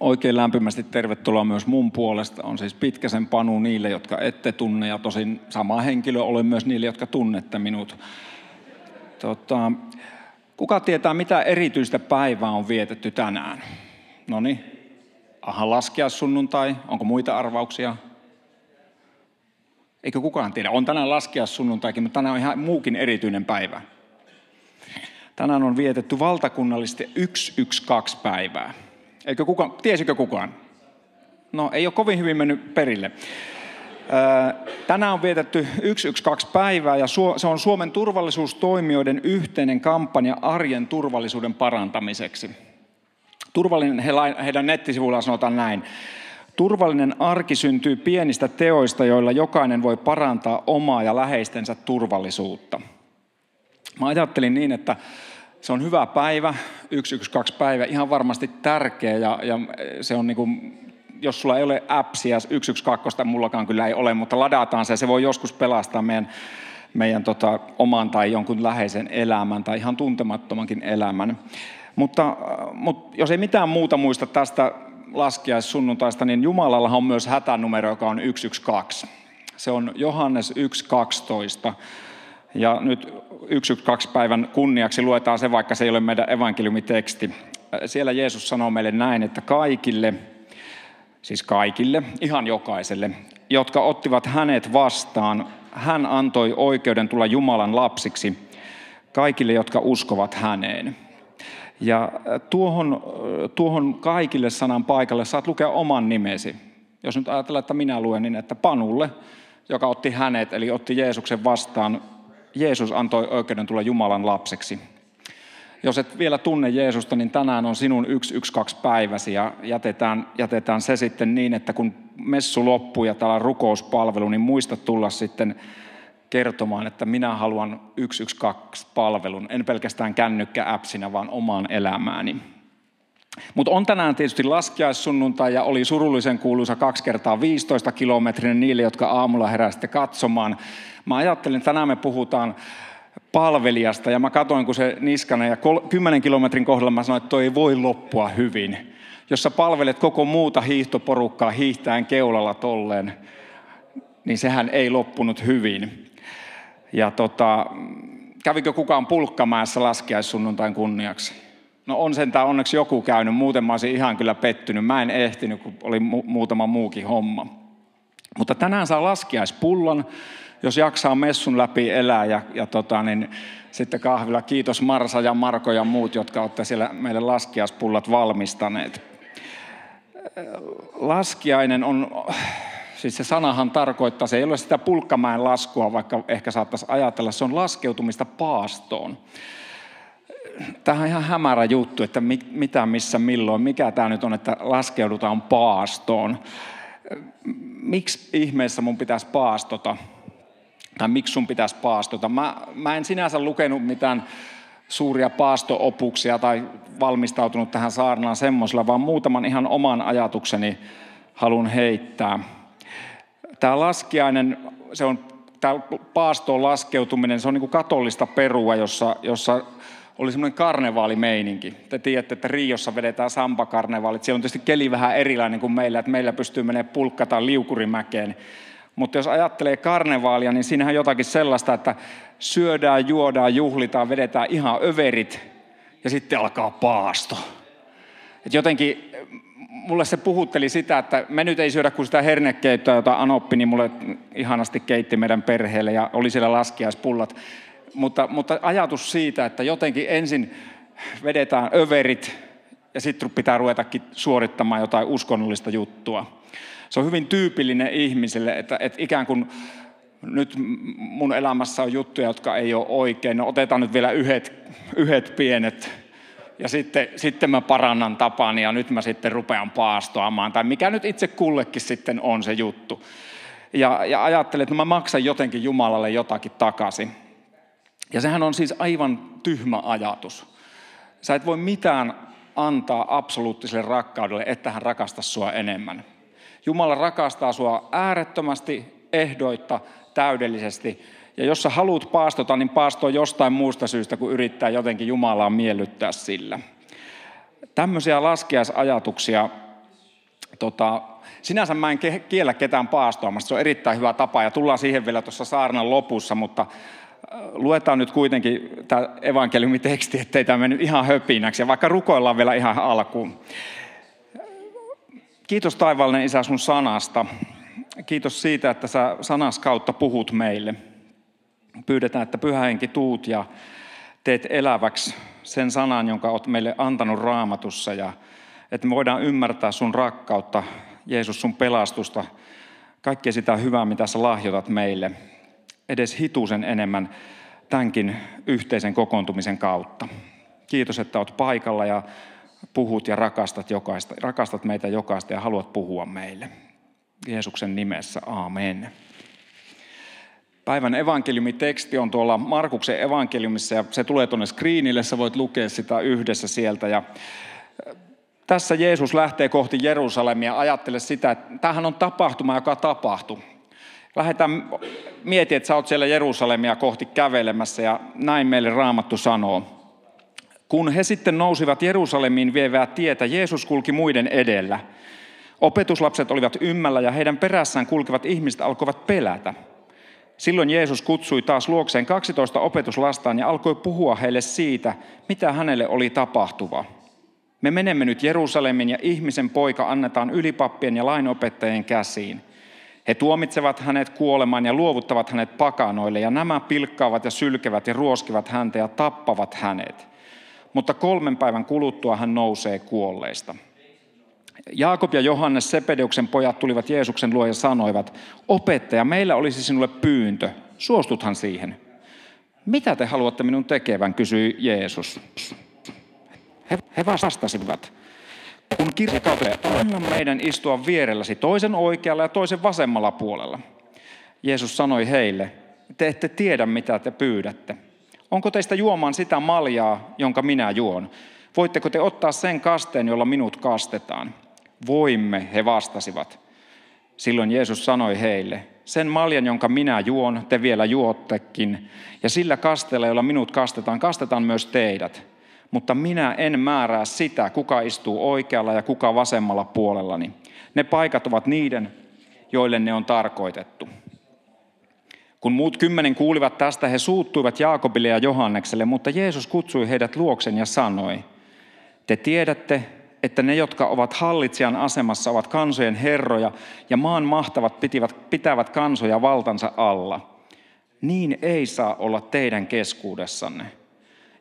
Oikein lämpimästi tervetuloa myös mun puolesta. On siis Pitkäsen Panu niille, jotka ette tunne, ja tosin sama henkilö olen myös niille, jotka tunnette minut. Tota, kuka tietää, mitä erityistä päivää on vietetty tänään? No niin, aha, laskea sunnuntai. Onko muita arvauksia? Eikö kukaan tiedä? On tänään laskea sunnuntaikin, mutta tänään on ihan muukin erityinen päivä. Tänään on vietetty valtakunnallisesti 112 päivää. Eikö kukaan, tiesikö kukaan? No ei ole kovin hyvin mennyt perille. Tänään on vietetty 112 päivää ja se on Suomen turvallisuustoimijoiden yhteinen kampanja arjen turvallisuuden parantamiseksi. Turvallinen, heidän nettisivuillaan sanotaan näin. Turvallinen arki syntyy pienistä teoista, joilla jokainen voi parantaa omaa ja läheistensä turvallisuutta. Mä ajattelin niin, että se on hyvä päivä, 112 päivä, ihan varmasti tärkeä ja, ja se on niin kuin, jos sulla ei ole appsia 112, mullakaan kyllä ei ole, mutta ladataan se, se voi joskus pelastaa meidän, meidän tota, oman tai jonkun läheisen elämän tai ihan tuntemattomankin elämän. Mutta, mutta jos ei mitään muuta muista tästä laskiaissunnuntaista, niin Jumalalla on myös hätänumero, joka on 112. Se on Johannes 1.12. Ja nyt 112 päivän kunniaksi luetaan se, vaikka se ei ole meidän evankeliumiteksti. Siellä Jeesus sanoo meille näin, että kaikille, siis kaikille, ihan jokaiselle, jotka ottivat hänet vastaan, hän antoi oikeuden tulla Jumalan lapsiksi kaikille, jotka uskovat häneen. Ja tuohon, tuohon kaikille sanan paikalle saat lukea oman nimesi. Jos nyt ajatellaan, että minä luen, niin että Panulle, joka otti hänet, eli otti Jeesuksen vastaan, Jeesus antoi oikeuden tulla Jumalan lapseksi. Jos et vielä tunne Jeesusta, niin tänään on sinun 112 päiväsi ja jätetään, jätetään se sitten niin, että kun messu loppuu ja täällä on rukouspalvelu, niin muista tulla sitten kertomaan, että minä haluan 112-palvelun, en pelkästään kännykkä-appsina, vaan omaan elämääni. Mutta on tänään tietysti laskiaissunnuntai ja oli surullisen kuuluisa 2 kertaa 15 kilometriä niille, jotka aamulla heräsitte katsomaan. Mä ajattelin, että tänään me puhutaan palvelijasta ja mä katoin, kun se niskana ja 10 kilometrin kohdalla mä sanoin, että toi ei voi loppua hyvin. Jos sä palvelet koko muuta hiihtoporukkaa hiihtäen keulalla tolleen, niin sehän ei loppunut hyvin. Ja tota, kävikö kukaan pulkkamäessä laskiaissunnuntain kunniaksi? No on sentään onneksi joku käynyt, muuten mä olisin ihan kyllä pettynyt. Mä en ehtinyt, kun oli mu- muutama muukin homma. Mutta tänään saa laskiaispullon, jos jaksaa messun läpi elää ja, ja tota, niin, sitten kahvilla kiitos Marsa ja Marko ja muut, jotka olette siellä meille laskiaispullat valmistaneet. Laskiainen on Siis se sanahan tarkoittaa, se ei ole sitä pulkkamäen laskua, vaikka ehkä saattaisi ajatella, se on laskeutumista paastoon. Tämä on ihan hämärä juttu, että mitä, missä, milloin, mikä tämä nyt on, että laskeudutaan paastoon. Miksi ihmeessä mun pitäisi paastota? Tai miksi sun pitäisi paastota? Mä, mä en sinänsä lukenut mitään suuria paastoopuksia tai valmistautunut tähän saarnaan semmoisella, vaan muutaman ihan oman ajatukseni halun heittää tämä laskiainen, se on, tämä paastoon laskeutuminen, se on niin kuin katolista perua, jossa, jossa oli semmoinen karnevaalimeininki. Te tiedätte, että Riossa vedetään sampakarnevaalit. Siellä on tietysti keli vähän erilainen kuin meillä, että meillä pystyy menemään pulkka tai liukurimäkeen. Mutta jos ajattelee karnevaalia, niin siinähän on jotakin sellaista, että syödään, juodaan, juhlitaan, vedetään ihan överit ja sitten alkaa paasto. Et jotenkin mulle se puhutteli sitä, että me nyt ei syödä kuin sitä hernekeittoa, jota Anoppi niin mulle ihanasti keitti meidän perheelle ja oli siellä laskiaispullat. Mutta, mutta ajatus siitä, että jotenkin ensin vedetään överit ja sitten pitää ruvetakin suorittamaan jotain uskonnollista juttua. Se on hyvin tyypillinen ihmisille, että, että ikään kuin nyt mun elämässä on juttuja, jotka ei ole oikein. No otetaan nyt vielä yhdet, yhdet pienet ja sitten, sitten mä parannan tapani ja nyt mä sitten rupean paastoamaan, tai mikä nyt itse kullekin sitten on se juttu. Ja, ja ajattelen, että mä maksan jotenkin Jumalalle jotakin takaisin. Ja sehän on siis aivan tyhmä ajatus. Sä et voi mitään antaa absoluuttiselle rakkaudelle, että hän rakasta sua enemmän. Jumala rakastaa sua äärettömästi, ehdoitta, täydellisesti ja jos sä haluat paastota, niin paastoa jostain muusta syystä, kun yrittää jotenkin Jumalaa miellyttää sillä. Tämmöisiä laskiaisajatuksia Tota, sinänsä mä en kiellä ketään paastoamasta, se on erittäin hyvä tapa ja tullaan siihen vielä tuossa saarnan lopussa, mutta luetaan nyt kuitenkin tämä evankeliumiteksti, ettei tämä mennyt ihan höpinäksi ja vaikka rukoillaan vielä ihan alkuun. Kiitos taivaallinen Isä sun sanasta. Kiitos siitä, että sä sanas kautta puhut meille. Pyydetään, että pyhä henki tuut ja teet eläväksi sen sanan, jonka olet meille antanut raamatussa ja että me voidaan ymmärtää sun rakkautta, Jeesus, sun pelastusta, kaikkea sitä hyvää, mitä sä lahjoitat meille, edes hitusen enemmän tämänkin yhteisen kokoontumisen kautta. Kiitos, että olet paikalla ja puhut ja rakastat, jokaista, rakastat meitä jokaista ja haluat puhua meille. Jeesuksen nimessä, amen. Päivän evankeliumiteksti on tuolla Markuksen evankeliumissa ja se tulee tuonne screenille, sä voit lukea sitä yhdessä sieltä. Ja tässä Jeesus lähtee kohti Jerusalemia, ajattele sitä, että tämähän on tapahtuma, joka tapahtui. Lähdetään miettiä, että sä oot siellä Jerusalemia kohti kävelemässä ja näin meille Raamattu sanoo. Kun he sitten nousivat Jerusalemiin vievää tietä, Jeesus kulki muiden edellä. Opetuslapset olivat ymmällä ja heidän perässään kulkevat ihmiset alkoivat pelätä. Silloin Jeesus kutsui taas luokseen 12 opetuslastaan ja alkoi puhua heille siitä, mitä hänelle oli tapahtuva. Me menemme nyt Jerusalemin ja ihmisen poika annetaan ylipappien ja lainopettajien käsiin. He tuomitsevat hänet kuolemaan ja luovuttavat hänet pakanoille ja nämä pilkkaavat ja sylkevät ja ruoskivat häntä ja tappavat hänet. Mutta kolmen päivän kuluttua hän nousee kuolleista. Jaakob ja Johannes Sepedeuksen pojat tulivat Jeesuksen luo ja sanoivat, opettaja, meillä olisi sinulle pyyntö. Suostuthan siihen. Mitä te haluatte minun tekevän, kysyi Jeesus. He, he vastasivat, kun kirkkaute, anna meidän istua vierelläsi toisen oikealla ja toisen vasemmalla puolella. Jeesus sanoi heille, te ette tiedä mitä te pyydätte. Onko teistä juomaan sitä maljaa, jonka minä juon? Voitteko te ottaa sen kasteen, jolla minut kastetaan? Voimme, he vastasivat. Silloin Jeesus sanoi heille, sen maljan, jonka minä juon, te vielä juottekin, ja sillä kasteella, jolla minut kastetaan, kastetaan myös teidät. Mutta minä en määrää sitä, kuka istuu oikealla ja kuka vasemmalla puolellani. Ne paikat ovat niiden, joille ne on tarkoitettu. Kun muut kymmenen kuulivat tästä, he suuttuivat Jaakobille ja Johannekselle, mutta Jeesus kutsui heidät luoksen ja sanoi, te tiedätte, että ne, jotka ovat hallitsijan asemassa, ovat kansojen herroja ja maan mahtavat pitivät, pitävät kansoja valtansa alla. Niin ei saa olla teidän keskuudessanne.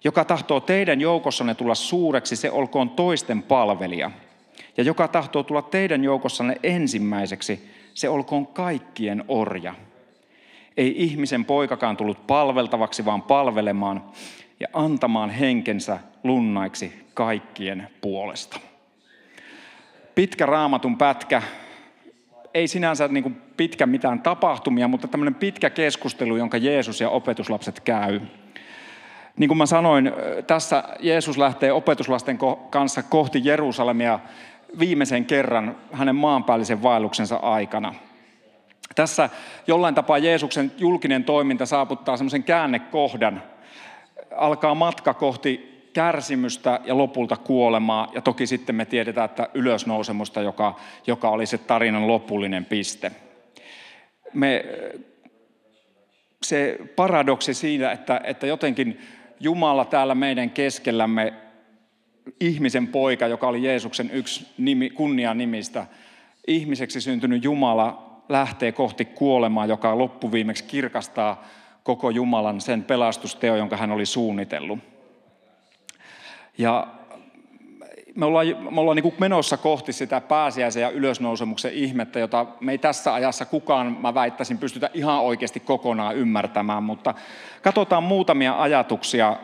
Joka tahtoo teidän joukossanne tulla suureksi, se olkoon toisten palvelija. Ja joka tahtoo tulla teidän joukossanne ensimmäiseksi, se olkoon kaikkien orja. Ei ihmisen poikakaan tullut palveltavaksi, vaan palvelemaan ja antamaan henkensä lunnaiksi kaikkien puolesta pitkä raamatun pätkä, ei sinänsä niin kuin pitkä mitään tapahtumia, mutta tämmöinen pitkä keskustelu, jonka Jeesus ja opetuslapset käy. Niin kuin mä sanoin, tässä Jeesus lähtee opetuslasten kanssa kohti Jerusalemia viimeisen kerran hänen maanpäällisen vaelluksensa aikana. Tässä jollain tapaa Jeesuksen julkinen toiminta saaputtaa semmoisen käännekohdan. Alkaa matka kohti kärsimystä ja lopulta kuolemaa. Ja toki sitten me tiedetään, että ylösnousemusta, joka, joka oli se tarinan lopullinen piste. Me, se paradoksi siinä, että, että jotenkin Jumala täällä meidän keskellämme, ihmisen poika, joka oli Jeesuksen yksi nimi, kunnia nimistä, ihmiseksi syntynyt Jumala lähtee kohti kuolemaa, joka loppuviimeksi kirkastaa koko Jumalan sen pelastusteo, jonka hän oli suunnitellut. Ja me ollaan, me ollaan niin menossa kohti sitä pääsiäisen ja ylösnousemuksen ihmettä, jota me ei tässä ajassa kukaan, mä väittäisin, pystytä ihan oikeasti kokonaan ymmärtämään, mutta katsotaan muutamia ajatuksia,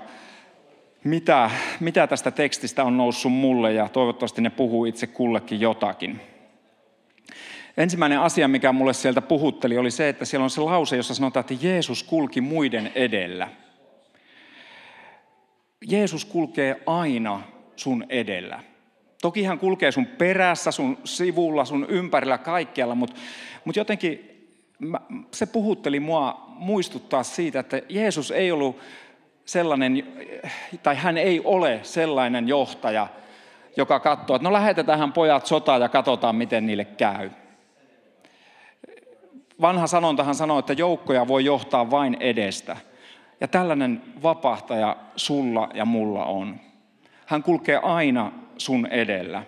mitä, mitä tästä tekstistä on noussut mulle ja toivottavasti ne puhuu itse kullekin jotakin. Ensimmäinen asia, mikä mulle sieltä puhutteli, oli se, että siellä on se lause, jossa sanotaan, että Jeesus kulki muiden edellä – Jeesus kulkee aina sun edellä. Toki hän kulkee sun perässä, sun sivulla, sun ympärillä, kaikkialla, mutta, mutta jotenkin se puhutteli mua muistuttaa siitä, että Jeesus ei ollut sellainen, tai hän ei ole sellainen johtaja, joka katsoo, että no lähetetään pojat sotaan ja katsotaan, miten niille käy. Vanha sanontahan sanoo, että joukkoja voi johtaa vain edestä. Ja tällainen vapahtaja sulla ja mulla on. Hän kulkee aina sun edellä.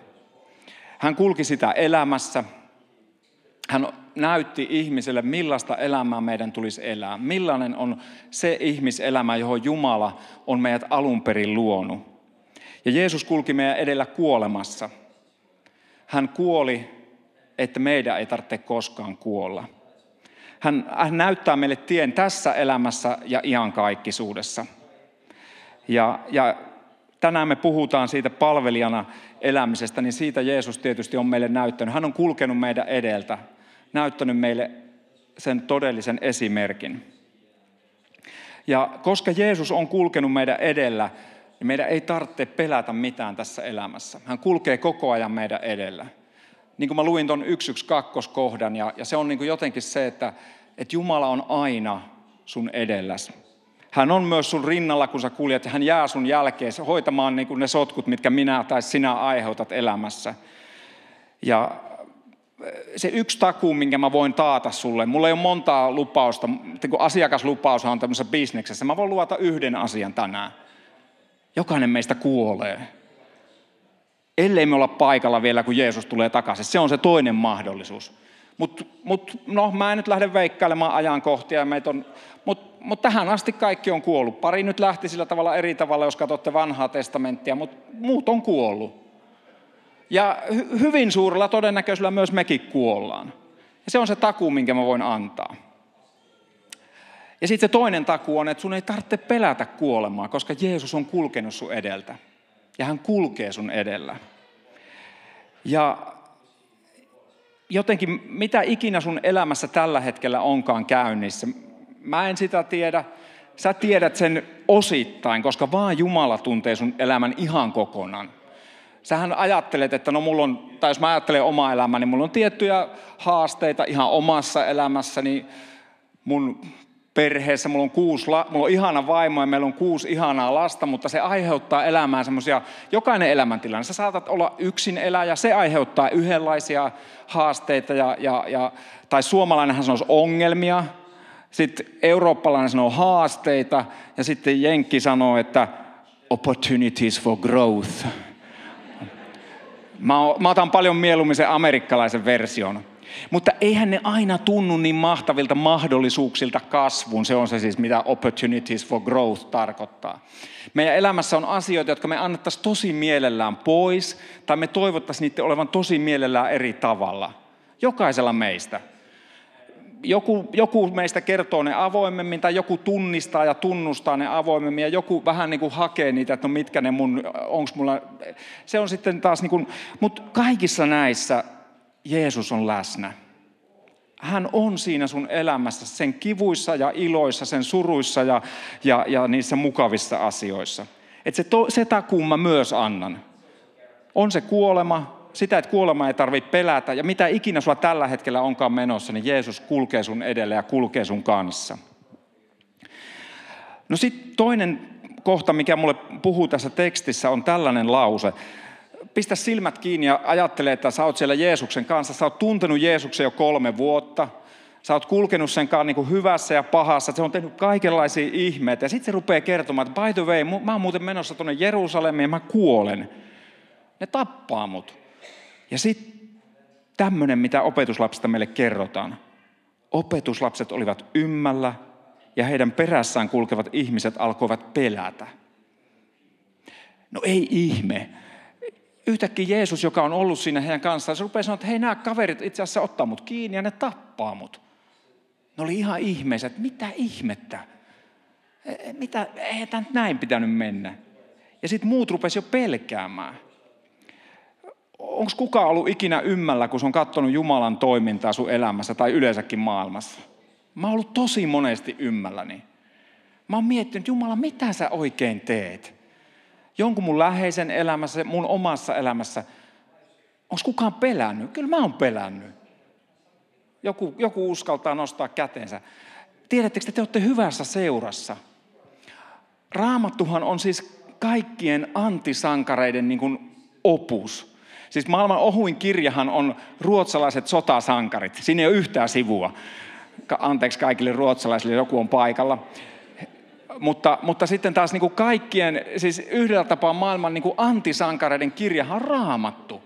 Hän kulki sitä elämässä. Hän näytti ihmiselle, millaista elämää meidän tulisi elää. Millainen on se ihmiselämä, johon Jumala on meidät alun perin luonut. Ja Jeesus kulki meidän edellä kuolemassa. Hän kuoli, että meidän ei tarvitse koskaan kuolla. Hän, hän näyttää meille tien tässä elämässä ja iankaikkisuudessa. Ja, ja tänään me puhutaan siitä palvelijana elämisestä, niin siitä Jeesus tietysti on meille näyttänyt. Hän on kulkenut meidän edeltä, näyttänyt meille sen todellisen esimerkin. Ja koska Jeesus on kulkenut meidän edellä, niin meidän ei tarvitse pelätä mitään tässä elämässä. Hän kulkee koko ajan meidän edellä. Niin kuin mä luin tuon 112 kohdan, ja, ja se on niin kuin jotenkin se, että, että Jumala on aina sun edelläsi. Hän on myös sun rinnalla, kun sä kuljet, ja hän jää sun jälkeen hoitamaan niin ne sotkut, mitkä minä tai sinä aiheutat elämässä. Ja se yksi takuu, minkä mä voin taata sulle, mulla ei ole montaa lupausta, kun asiakaslupaus on tämmöisessä bisneksessä, mä voin luvata yhden asian tänään. Jokainen meistä kuolee. Ellei me olla paikalla vielä, kun Jeesus tulee takaisin. Se on se toinen mahdollisuus. Mutta mut, no, mä en nyt lähde veikkailemaan ajankohtia. Mutta mut tähän asti kaikki on kuollut. Pari nyt lähti sillä tavalla eri tavalla, jos katsotte vanhaa testamenttia, mutta muut on kuollut. Ja hy- hyvin suurella todennäköisyydellä myös mekin kuollaan. Ja se on se takuu, minkä mä voin antaa. Ja sitten se toinen takuu on, että sun ei tarvitse pelätä kuolemaa, koska Jeesus on kulkenut sun edeltä. Ja hän kulkee sun edellä. Ja jotenkin mitä ikinä sun elämässä tällä hetkellä onkaan käynnissä, mä en sitä tiedä. Sä tiedät sen osittain, koska vaan Jumala tuntee sun elämän ihan kokonaan. Sähän ajattelet, että no mulla on, tai jos mä ajattelen omaa elämää, niin mulla on tiettyjä haasteita ihan omassa elämässäni. Mun perheessä, mulla on, kuusi, mulla on ihana vaimo ja meillä on kuusi ihanaa lasta, mutta se aiheuttaa elämään semmoisia, jokainen elämäntilanne. Sä saatat olla yksin eläjä, se aiheuttaa yhdenlaisia haasteita, ja, ja, ja, tai suomalainenhan sanoisi ongelmia, sitten eurooppalainen sanoo haasteita, ja sitten Jenkki sanoo, että opportunities for growth. Mä otan paljon mieluummin sen amerikkalaisen version. Mutta eihän ne aina tunnu niin mahtavilta mahdollisuuksilta kasvuun. Se on se siis, mitä opportunities for growth tarkoittaa. Meidän elämässä on asioita, jotka me annettaisiin tosi mielellään pois, tai me toivottaisiin niiden olevan tosi mielellään eri tavalla. Jokaisella meistä. Joku, joku meistä kertoo ne avoimemmin, tai joku tunnistaa ja tunnustaa ne avoimemmin, ja joku vähän niin kuin hakee niitä, että no mitkä ne mun, onks mulla, se on sitten taas niin kuin, mutta kaikissa näissä Jeesus on läsnä. Hän on siinä sun elämässä, sen kivuissa ja iloissa, sen suruissa ja, ja, ja niissä mukavissa asioissa. Et se, to, se takuun mä myös annan. On se kuolema, sitä, että kuolema ei tarvitse pelätä, ja mitä ikinä sulla tällä hetkellä onkaan menossa, niin Jeesus kulkee sun edelle ja kulkee sun kanssa. No sitten toinen kohta, mikä mulle puhuu tässä tekstissä, on tällainen lause pistä silmät kiinni ja ajattele, että sä oot siellä Jeesuksen kanssa. Sä oot tuntenut Jeesuksen jo kolme vuotta. Sä oot kulkenut sen kanssa niin kuin hyvässä ja pahassa. Se on tehnyt kaikenlaisia ihmeitä. Ja sitten se rupeaa kertomaan, että by the way, mä oon muuten menossa tuonne Jerusalemiin ja mä kuolen. Ne tappaa mut. Ja sitten tämmöinen, mitä opetuslapsista meille kerrotaan. Opetuslapset olivat ymmällä ja heidän perässään kulkevat ihmiset alkoivat pelätä. No ei ihme yhtäkkiä Jeesus, joka on ollut siinä heidän kanssaan, se rupeaa sanoa, että hei nämä kaverit itse asiassa ottaa mut kiinni ja ne tappaa mut. Ne oli ihan ihmeisiä, että mitä ihmettä? E, e, mitä, ei tämä näin pitänyt mennä. Ja sitten muut rupesi jo pelkäämään. Onko kukaan ollut ikinä ymmällä, kun se on katsonut Jumalan toimintaa sun elämässä tai yleensäkin maailmassa? Mä oon ollut tosi monesti ymmälläni. Mä oon miettinyt, Jumala, mitä sä oikein teet? Jonkun mun läheisen elämässä, mun omassa elämässä. Onko kukaan pelännyt? Kyllä mä oon pelännyt. Joku, joku uskaltaa nostaa kätensä. Tiedättekö, että te olette hyvässä seurassa. Raamattuhan on siis kaikkien antisankareiden niin kuin opus. Siis maailman ohuin kirjahan on ruotsalaiset sotasankarit. Siinä ei ole yhtään sivua. Anteeksi kaikille ruotsalaisille, joku on paikalla. Mutta, mutta sitten taas niin kuin kaikkien, siis yhdellä tapaa maailman niin kuin antisankareiden kirjahan on raamattu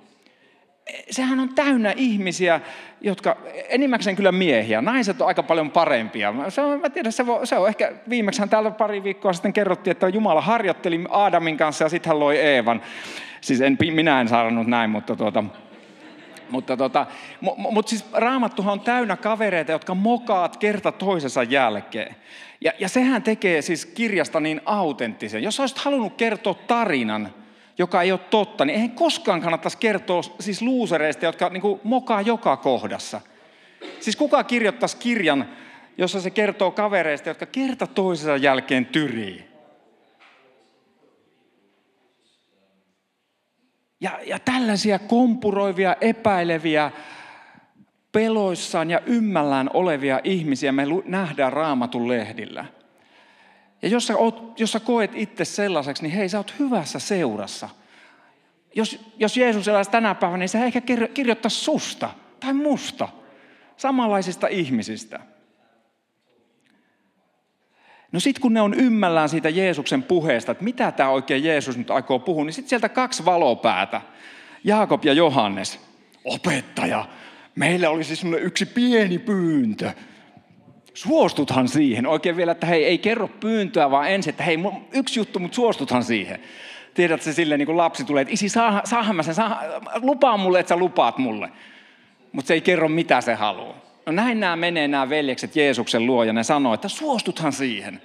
sehän on täynnä ihmisiä, jotka, enimmäkseen kyllä miehiä, naiset on aika paljon parempia. Se on, mä tiedän, se, on, se on ehkä, viimeksi täällä pari viikkoa sitten kerrottiin, että Jumala harjoitteli Aadamin kanssa ja sitten hän loi Eevan. Siis en, minä en saanut näin, mutta tuota, mutta tota, mutta siis raamattuhan on täynnä kavereita, jotka mokaat kerta toisensa jälkeen. Ja, ja sehän tekee siis kirjasta niin autenttisen. Jos olisit halunnut kertoa tarinan, joka ei ole totta, niin eihän koskaan kannattaisi kertoa siis luusereista, jotka niin kuin mokaa joka kohdassa. Siis kuka kirjoittaisi kirjan, jossa se kertoo kavereista, jotka kerta toisensa jälkeen tyrii? Ja, ja tällaisia kompuroivia, epäileviä, peloissaan ja ymmällään olevia ihmisiä me nähdään raamatun lehdillä. Ja jos sä, oot, jos sä koet itse sellaiseksi, niin hei, sä oot hyvässä seurassa. Jos, jos Jeesus eläisi tänä päivänä, niin se ehkä kirjoittaisi susta tai musta, samanlaisista ihmisistä. No sitten kun ne on ymmällään siitä Jeesuksen puheesta, että mitä tämä oikein Jeesus nyt aikoo puhua, niin sitten sieltä kaksi valopäätä, Jaakob ja Johannes. Opettaja, meillä olisi sinulle yksi pieni pyyntö suostuthan siihen. Oikein vielä, että hei, ei kerro pyyntöä, vaan ensin, että hei, yksi juttu, mutta suostuthan siihen. Tiedät se silleen, niin kuin lapsi tulee, että isi, saa, saahan mä sen, saa, lupaa mulle, että sä lupaat mulle. Mutta se ei kerro, mitä se haluaa. No näin nämä menee nämä veljekset Jeesuksen luo ja ne sanoo, että suostuthan siihen.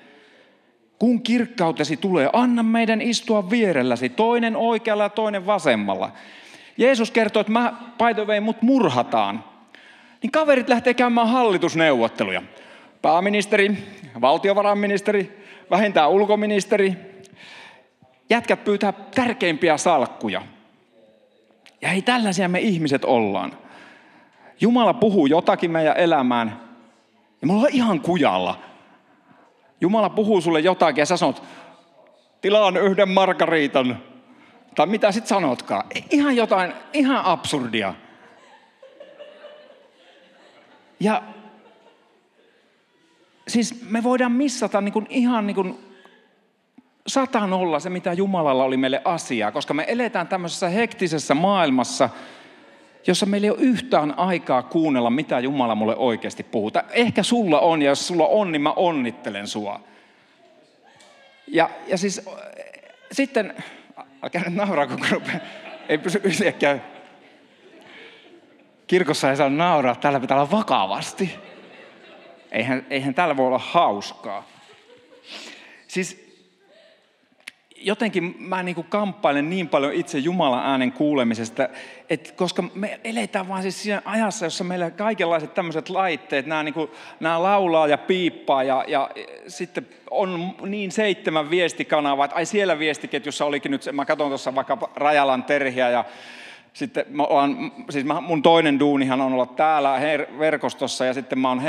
Kun kirkkautesi tulee, anna meidän istua vierelläsi, toinen oikealla ja toinen vasemmalla. Jeesus kertoo, että mä, by way, mut murhataan. Niin kaverit lähtee käymään hallitusneuvotteluja pääministeri, valtiovarainministeri, vähintään ulkoministeri. Jätkät pyytää tärkeimpiä salkkuja. Ja ei tällaisia me ihmiset ollaan. Jumala puhuu jotakin meidän elämään ja me ollaan ihan kujalla. Jumala puhuu sulle jotakin ja sä sanot, tilaan yhden margariitan. Tai mitä sit sanotkaan. Ihan jotain, ihan absurdia. Ja siis me voidaan missata niin kuin ihan niin kuin satan olla se, mitä Jumalalla oli meille asiaa, koska me eletään tämmöisessä hektisessä maailmassa, jossa meillä ei ole yhtään aikaa kuunnella, mitä Jumala mulle oikeasti puhuu. Ehkä sulla on, ja jos sulla on, niin mä onnittelen sua. Ja, ja siis sitten, älkää nyt nauraa, kun rupeaa, ei pysy yhtäkään. Kirkossa ei saa nauraa, täällä pitää olla vakavasti. Eihän, eihän täällä voi olla hauskaa. Siis jotenkin mä niin kuin kamppailen niin paljon itse Jumalan äänen kuulemisesta, että koska me eletään vaan siis siinä ajassa, jossa meillä kaikenlaiset tämmöiset laitteet, nämä, niin kuin, nämä laulaa ja piippaa ja, ja sitten on niin seitsemän viestikanavaa, että ai siellä viestiketjussa olikin nyt, mä katson tuossa vaikka Rajalan Terhiä ja sitten mä olen, siis mun toinen duunihan on olla täällä verkostossa ja sitten mä oon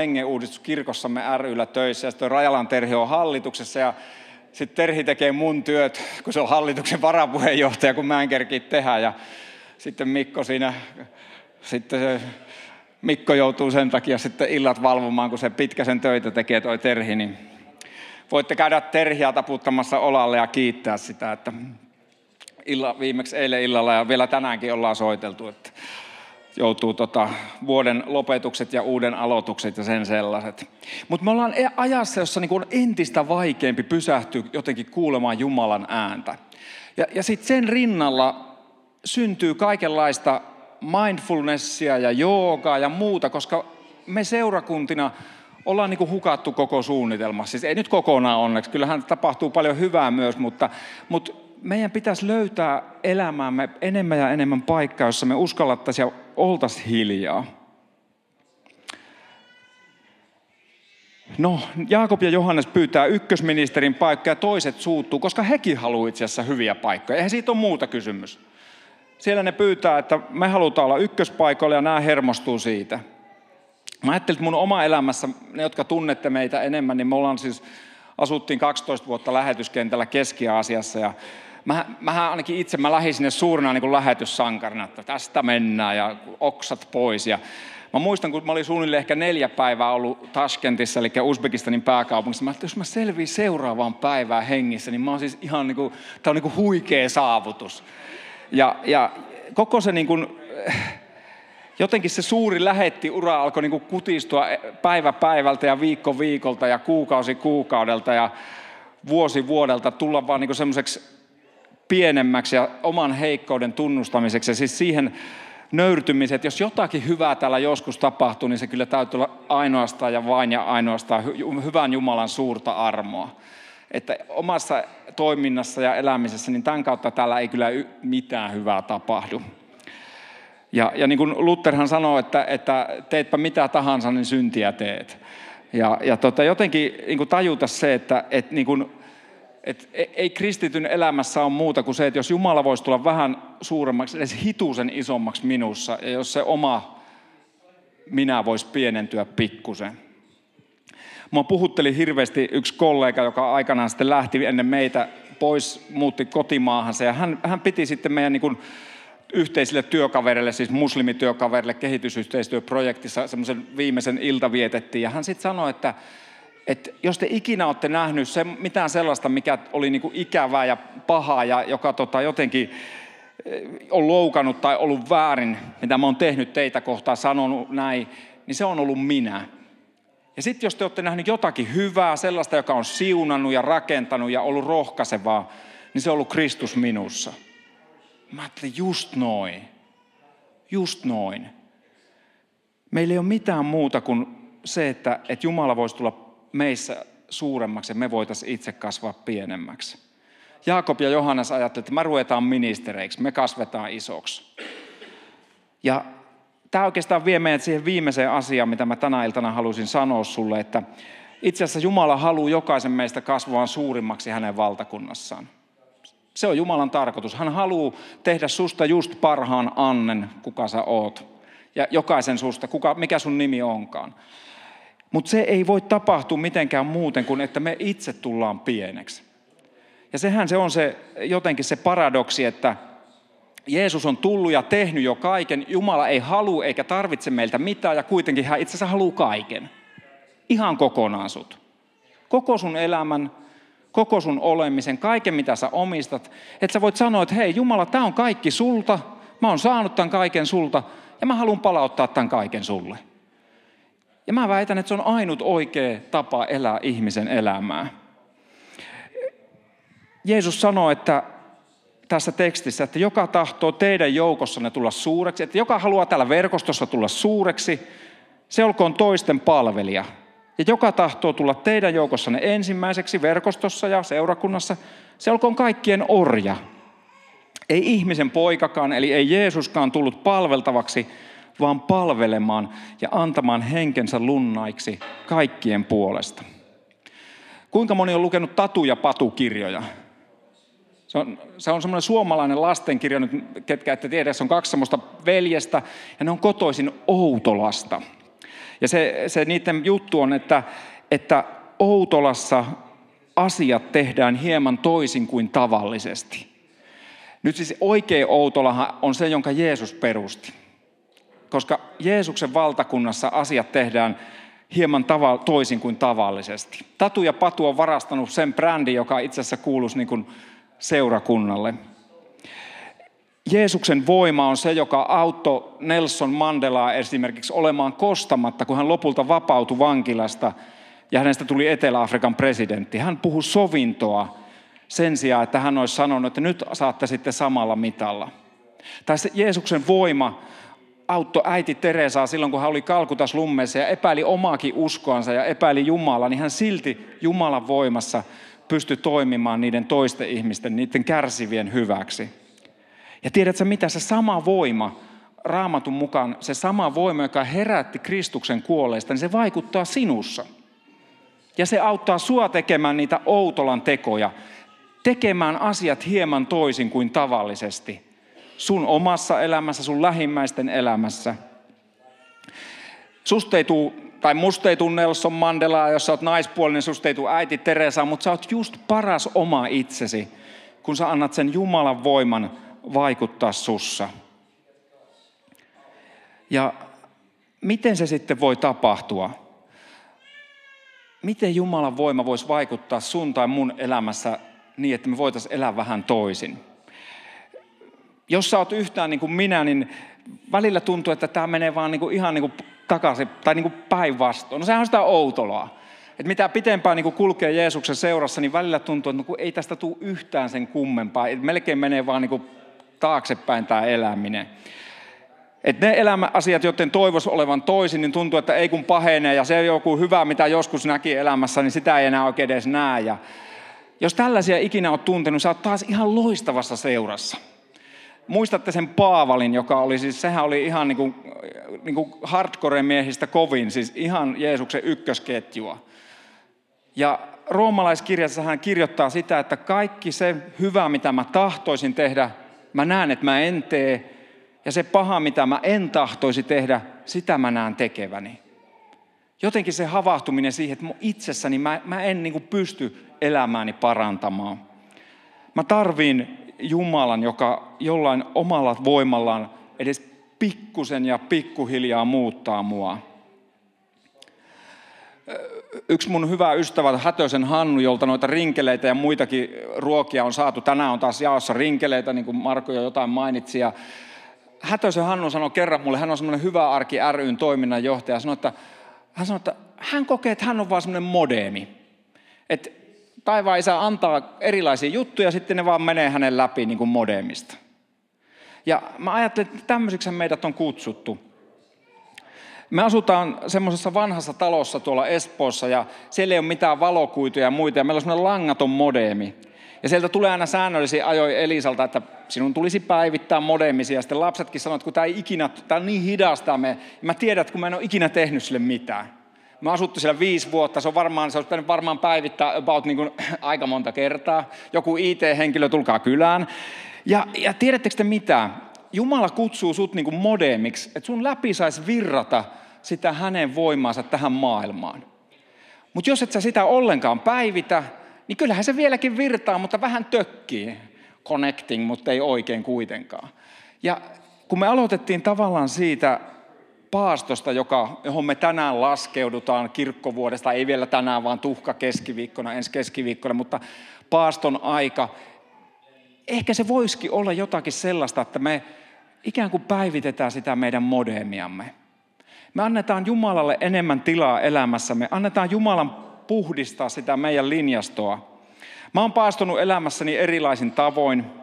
kirkossamme ryllä töissä ja sitten Rajalan Terhi on hallituksessa ja sitten Terhi tekee mun työt, kun se on hallituksen varapuheenjohtaja, kun mä en kerki tehdä. Ja sitten Mikko siinä, sitten se, Mikko joutuu sen takia sitten illat valvomaan, kun se pitkäsen töitä tekee toi Terhi, niin voitte käydä Terhiä taputtamassa olalle ja kiittää sitä, että illa, viimeksi eilen illalla ja vielä tänäänkin ollaan soiteltu, että joutuu tota, vuoden lopetukset ja uuden aloitukset ja sen sellaiset. Mutta me ollaan e- ajassa, jossa niinku on entistä vaikeampi pysähtyä jotenkin kuulemaan Jumalan ääntä. Ja, ja sitten sen rinnalla syntyy kaikenlaista mindfulnessia ja joogaa ja muuta, koska me seurakuntina ollaan niin kuin hukattu koko suunnitelma. Siis ei nyt kokonaan onneksi, kyllähän tapahtuu paljon hyvää myös, mutta, mutta meidän pitäisi löytää elämäämme enemmän ja enemmän paikkaa, jossa me uskallattaisiin oltaisiin hiljaa. No, Jaakob ja Johannes pyytää ykkösministerin paikkaa ja toiset suuttuu, koska hekin haluavat itse asiassa hyviä paikkoja. Eihän siitä ole muuta kysymys. Siellä ne pyytää, että me halutaan olla ykköspaikoilla ja nämä hermostuu siitä. Mä ajattelin, että mun oma elämässä, ne jotka tunnette meitä enemmän, niin me ollaan siis, asuttiin 12 vuotta lähetyskentällä Keski-Aasiassa ja mä, mähän ainakin itse, mä lähdin sinne suurena niin kuin lähetyssankarina, että tästä mennään ja oksat pois. Ja Mä muistan, kun mä olin suunnilleen ehkä neljä päivää ollut Tashkentissa, eli Uzbekistanin pääkaupungissa. Mä että jos mä selviin seuraavaan päivään hengissä, niin mä oon siis ihan niin kuin, tää on niin kuin huikea saavutus. Ja, ja koko se niin kuin, jotenkin se suuri lähetti ura alkoi niin kutistua päivä päivältä ja viikko viikolta ja kuukausi kuukaudelta ja vuosi vuodelta tulla vaan niin semmoiseksi pienemmäksi ja oman heikkouden tunnustamiseksi. Ja siis siihen nöyrtymisen, että jos jotakin hyvää täällä joskus tapahtuu, niin se kyllä täytyy olla ainoastaan ja vain ja ainoastaan hyvän Jumalan suurta armoa. Että omassa toiminnassa ja elämisessä, niin tämän kautta täällä ei kyllä mitään hyvää tapahdu. Ja, ja niin kuin Lutherhan sanoo, että, että teetpä mitä tahansa, niin syntiä teet. Ja, ja tota, jotenkin niin kuin tajuta se, että, että niin kuin et e, ei kristityn elämässä ole muuta kuin se, että jos Jumala voisi tulla vähän suuremmaksi, edes hitusen isommaksi minussa, ja jos se oma minä voisi pienentyä pikkusen. Mua puhutteli hirveästi yksi kollega, joka aikanaan sitten lähti ennen meitä pois, muutti kotimaahansa, ja hän, hän piti sitten meidän niin kuin yhteisille työkavereille, siis muslimityökavereille kehitysyhteistyöprojektissa semmoisen viimeisen ilta vietettiin, ja hän sitten sanoi, että että jos te ikinä olette nähnyt se, mitään sellaista, mikä oli niin kuin ikävää ja pahaa ja joka tota, jotenkin eh, on loukannut tai ollut väärin, mitä mä oon tehnyt teitä kohtaan, sanonut näin, niin se on ollut minä. Ja sitten jos te olette nähneet jotakin hyvää, sellaista, joka on siunannut ja rakentanut ja ollut rohkaisevaa, niin se on ollut Kristus minussa. Mä ajattelin, just noin. Just noin. Meillä ei ole mitään muuta kuin se, että, että Jumala voisi tulla meissä suuremmaksi ja me voitaisiin itse kasvaa pienemmäksi. Jaakob ja Johannes ajattelivat, että me ruvetaan ministereiksi, me kasvetaan isoksi. Ja tämä oikeastaan vie meidät siihen viimeiseen asiaan, mitä mä tänä iltana halusin sanoa sulle, että itse asiassa Jumala haluaa jokaisen meistä kasvaa suurimmaksi hänen valtakunnassaan. Se on Jumalan tarkoitus. Hän haluaa tehdä susta just parhaan annen, kuka sä oot. Ja jokaisen susta, kuka, mikä sun nimi onkaan. Mutta se ei voi tapahtua mitenkään muuten kuin, että me itse tullaan pieneksi. Ja sehän se on se jotenkin se paradoksi, että Jeesus on tullut ja tehnyt jo kaiken. Jumala ei halua eikä tarvitse meiltä mitään ja kuitenkin hän itse asiassa haluaa kaiken. Ihan kokonaan sut. Koko sun elämän, koko sun olemisen, kaiken mitä sä omistat. Että sä voit sanoa, että hei Jumala, tämä on kaikki sulta. Mä oon saanut tämän kaiken sulta ja mä haluan palauttaa tämän kaiken sulle. Ja mä väitän, että se on ainut oikea tapa elää ihmisen elämää. Jeesus sanoi, että tässä tekstissä, että joka tahtoo teidän joukossanne tulla suureksi, että joka haluaa täällä verkostossa tulla suureksi, se olkoon toisten palvelija. Ja joka tahtoo tulla teidän joukossanne ensimmäiseksi verkostossa ja seurakunnassa, se olkoon kaikkien orja. Ei ihmisen poikakaan, eli ei Jeesuskaan tullut palveltavaksi, vaan palvelemaan ja antamaan henkensä lunnaiksi kaikkien puolesta. Kuinka moni on lukenut Tatu- ja Patu-kirjoja? Se on, se on semmoinen suomalainen lastenkirja, nyt ketkä ette tiedä, se on kaksi semmoista veljestä, ja ne on kotoisin Outolasta. Ja se, se niiden juttu on, että, että Outolassa asiat tehdään hieman toisin kuin tavallisesti. Nyt siis oikea Outolahan on se, jonka Jeesus perusti koska Jeesuksen valtakunnassa asiat tehdään hieman tava- toisin kuin tavallisesti. Tatu ja Patu on varastanut sen brändin, joka itse asiassa kuuluisi niin kuin seurakunnalle. Jeesuksen voima on se, joka auttoi Nelson Mandelaa esimerkiksi olemaan kostamatta, kun hän lopulta vapautui vankilasta ja hänestä tuli Etelä-Afrikan presidentti. Hän puhui sovintoa sen sijaan, että hän olisi sanonut, että nyt saatte sitten samalla mitalla. Se Jeesuksen voima auttoi äiti Teresaa silloin, kun hän oli Kalkutas lummeessa ja epäili omaakin uskoansa ja epäili Jumalaa, niin hän silti Jumalan voimassa pystyi toimimaan niiden toisten ihmisten, niiden kärsivien hyväksi. Ja tiedätkö mitä, se sama voima, raamatun mukaan, se sama voima, joka herätti Kristuksen kuolleista, niin se vaikuttaa sinussa. Ja se auttaa sua tekemään niitä outolan tekoja, tekemään asiat hieman toisin kuin tavallisesti – sun omassa elämässä, sun lähimmäisten elämässä. Susta ei tuu, tai musta ei tuu Nelson Mandelaa, jos sä oot naispuolinen, susta ei tuu äiti Teresa, mutta sä oot just paras oma itsesi, kun sä annat sen Jumalan voiman vaikuttaa sussa. Ja miten se sitten voi tapahtua? Miten Jumalan voima voisi vaikuttaa sun tai mun elämässä niin, että me voitaisiin elää vähän toisin? Jos sä oot yhtään niin kuin minä, niin välillä tuntuu, että tämä menee vaan niin kuin ihan niin kuin takaisin tai niin kuin päinvastoin. No sehän on sitä outoloa. Että mitä pitempään niin kulkee Jeesuksen seurassa, niin välillä tuntuu, että no, ei tästä tule yhtään sen kummempaa. Et melkein menee vaan niin taaksepäin tämä eläminen. Et ne elämäasiat, joiden toivoisi olevan toisin, niin tuntuu, että ei kun pahenee ja se on joku hyvä, mitä joskus näki elämässä, niin sitä ei enää oikein edes näe. Ja jos tällaisia ikinä olet tuntenut, sä oot taas ihan loistavassa seurassa. Muistatte sen Paavalin, joka oli siis, sehän oli ihan niin kuin, niin kuin hardcore-miehistä kovin, siis ihan Jeesuksen ykkösketjua. Ja roomalaiskirjassa hän kirjoittaa sitä, että kaikki se hyvä, mitä mä tahtoisin tehdä, mä näen, että mä en tee. Ja se paha, mitä mä en tahtoisi tehdä, sitä mä näen tekeväni. Jotenkin se havahtuminen siihen, että itsessäni mä, mä en niin pysty elämääni parantamaan. Mä tarviin Jumalan, joka jollain omalla voimallaan edes pikkusen ja pikkuhiljaa muuttaa mua. Yksi mun hyvä ystävä, Hätösen Hannu, jolta noita rinkeleitä ja muitakin ruokia on saatu. Tänään on taas jaossa rinkeleitä, niin kuin Marko jo jotain mainitsi. Ja Hätösen Hannu sanoi kerran mulle, hän on semmoinen hyvä arki ryn toiminnanjohtaja, sanoi, että hän sanoi, että hän kokee, että hän on vaan semmoinen modeemi. Että taivaan isä antaa erilaisia juttuja, sitten ne vaan menee hänen läpi niin kuin modemista. Ja mä ajattelen, että tämmöisiksi meidät on kutsuttu. Me asutaan semmoisessa vanhassa talossa tuolla Espoossa ja siellä ei ole mitään valokuituja ja muita ja meillä on semmoinen langaton modeemi. Ja sieltä tulee aina säännöllisiä ajoja Elisalta, että sinun tulisi päivittää modemisia. Ja sitten lapsetkin sanoo, että kun tämä, ei ikinä, tämä on niin hidasta. Me, mä tiedän, että kun mä en ole ikinä tehnyt sille mitään. Mä asuttu siellä viisi vuotta, se on varmaan, se olisi pitänyt varmaan päivittää about niin kuin, aika monta kertaa. Joku IT-henkilö, tulkaa kylään. Ja, ja tiedättekö te mitä? Jumala kutsuu sut niin kuin modemiksi, että sun läpi saisi virrata sitä hänen voimaansa tähän maailmaan. Mutta jos et sä sitä ollenkaan päivitä, niin kyllähän se vieläkin virtaa, mutta vähän tökkii. Connecting, mutta ei oikein kuitenkaan. Ja kun me aloitettiin tavallaan siitä paastosta, joka, johon me tänään laskeudutaan kirkkovuodesta, ei vielä tänään, vaan tuhka keskiviikkona, ensi keskiviikkona, mutta paaston aika. Ehkä se voisikin olla jotakin sellaista, että me ikään kuin päivitetään sitä meidän modemiamme. Me annetaan Jumalalle enemmän tilaa elämässämme, annetaan Jumalan puhdistaa sitä meidän linjastoa. Mä oon paastonut elämässäni erilaisin tavoin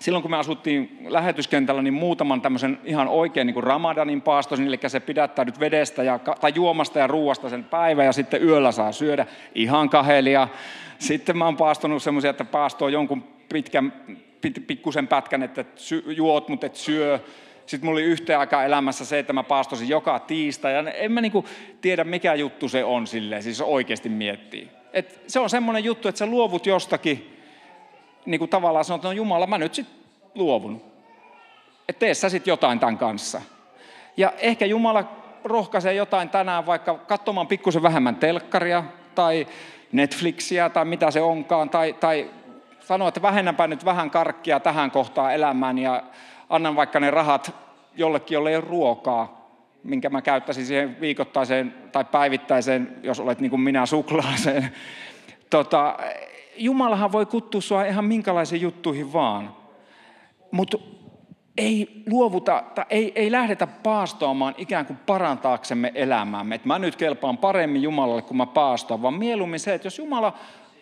silloin kun me asuttiin lähetyskentällä, niin muutaman tämmöisen ihan oikein niin kuin ramadanin paastosin, eli se nyt vedestä ja, tai juomasta ja ruuasta sen päivän ja sitten yöllä saa syödä ihan kahelia. Sitten mä oon paastonut semmoisia, että paastoo jonkun pitkän, pikkusen pätkän, että juot, mutta et syö. Sitten mulla oli yhteen aikaa elämässä se, että mä paastosin joka tiistai. Ja en mä niinku tiedä, mikä juttu se on silleen, siis oikeasti miettii. Et se on semmoinen juttu, että sä luovut jostakin, niin kuin tavallaan sanot, no Jumala, mä nyt sitten luovun. Että tee sä sitten jotain tämän kanssa. Ja ehkä Jumala rohkaisee jotain tänään vaikka katsomaan pikkusen vähemmän telkkaria tai Netflixiä tai mitä se onkaan. Tai, tai sanoa, että vähennänpä nyt vähän karkkia tähän kohtaan elämään ja annan vaikka ne rahat jollekin, jolle ei ole ruokaa, minkä mä käyttäisin siihen viikoittaiseen tai päivittäiseen, jos olet niin kuin minä, suklaaseen. Tota, Jumalahan voi kuttua sua ihan minkälaisiin juttuihin vaan. Mutta ei luovuta, tai ei, ei lähdetä paastoamaan ikään kuin parantaaksemme elämäämme. Että mä nyt kelpaan paremmin Jumalalle, kun mä paastoan, vaan mieluummin se, että jos Jumala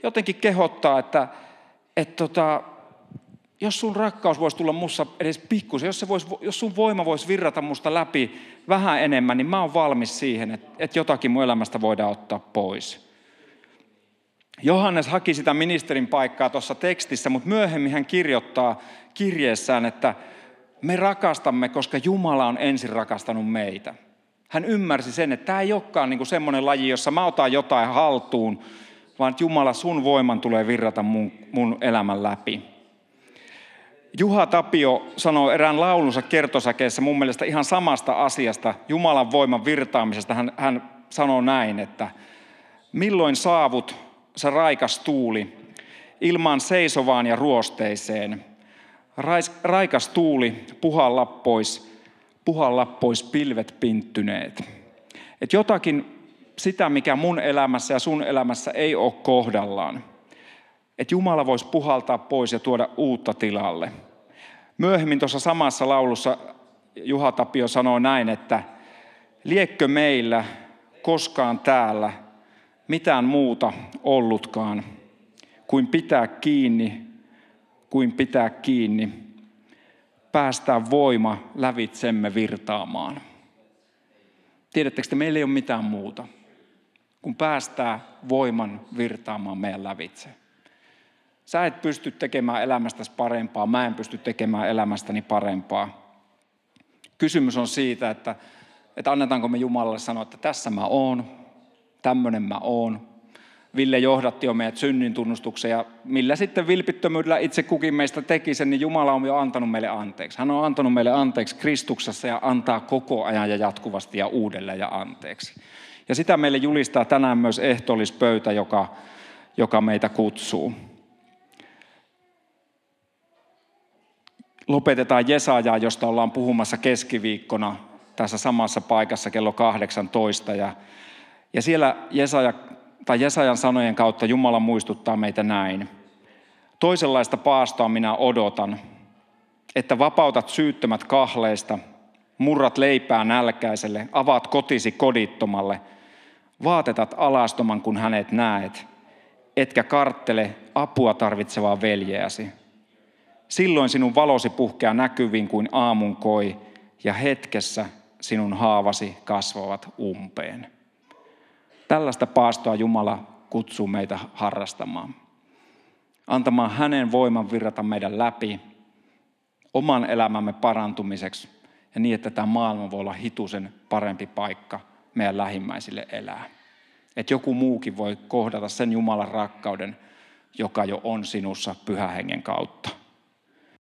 jotenkin kehottaa, että, että tota, jos sun rakkaus voisi tulla mussa edes pikkusen, jos, se jos sun voima voisi virrata musta läpi vähän enemmän, niin mä oon valmis siihen, että, että jotakin mun elämästä voidaan ottaa pois. Johannes haki sitä ministerin paikkaa tuossa tekstissä, mutta myöhemmin hän kirjoittaa kirjeessään, että me rakastamme, koska Jumala on ensin rakastanut meitä. Hän ymmärsi sen, että tämä ei olekaan niin semmoinen laji, jossa mä otan jotain haltuun, vaan että Jumala, sun voiman tulee virrata mun, mun elämän läpi. Juha Tapio sanoo erään laulunsa kertosäkeessä mun mielestä ihan samasta asiasta, Jumalan voiman virtaamisesta. Hän, hän sanoo näin, että milloin saavut sä raikas tuuli, ilmaan seisovaan ja ruosteiseen. Raikas tuuli, puhalla pois, puhalla pois pilvet pinttyneet. Et jotakin sitä, mikä mun elämässä ja sun elämässä ei ole kohdallaan. Että Jumala voisi puhaltaa pois ja tuoda uutta tilalle. Myöhemmin tuossa samassa laulussa Juha Tapio sanoo näin, että liekkö meillä koskaan täällä mitään muuta ollutkaan kuin pitää kiinni, kuin pitää kiinni, päästään voima lävitsemme virtaamaan. Tiedättekö, että meillä ei ole mitään muuta, kun päästää voiman virtaamaan meidän lävitse. Sä et pysty tekemään elämästäsi parempaa, mä en pysty tekemään elämästäni parempaa. Kysymys on siitä, että, että annetaanko me Jumalalle sanoa, että tässä mä oon, tämmöinen mä oon. Ville johdatti jo meidät synnin tunnustuksen ja millä sitten vilpittömyydellä itse kukin meistä teki sen, niin Jumala on jo antanut meille anteeksi. Hän on antanut meille anteeksi Kristuksessa ja antaa koko ajan ja jatkuvasti ja uudelleen ja anteeksi. Ja sitä meille julistaa tänään myös ehtoollispöytä, joka, joka meitä kutsuu. lopetetaan Jesajaa, josta ollaan puhumassa keskiviikkona tässä samassa paikassa kello 18. Ja, ja siellä Jesaja, tai Jesajan sanojen kautta Jumala muistuttaa meitä näin. Toisenlaista paastoa minä odotan, että vapautat syyttömät kahleista, murrat leipää nälkäiselle, avaat kotisi kodittomalle, vaatetat alastoman, kun hänet näet, etkä karttele apua tarvitsevaa veljeäsi. Silloin sinun valosi puhkeaa näkyviin kuin aamun koi, ja hetkessä sinun haavasi kasvavat umpeen. Tällaista paastoa Jumala kutsuu meitä harrastamaan. Antamaan hänen voiman virrata meidän läpi oman elämämme parantumiseksi ja niin, että tämä maailma voi olla hitusen parempi paikka meidän lähimmäisille elää. Että joku muukin voi kohdata sen Jumalan rakkauden, joka jo on sinussa pyhähengen kautta.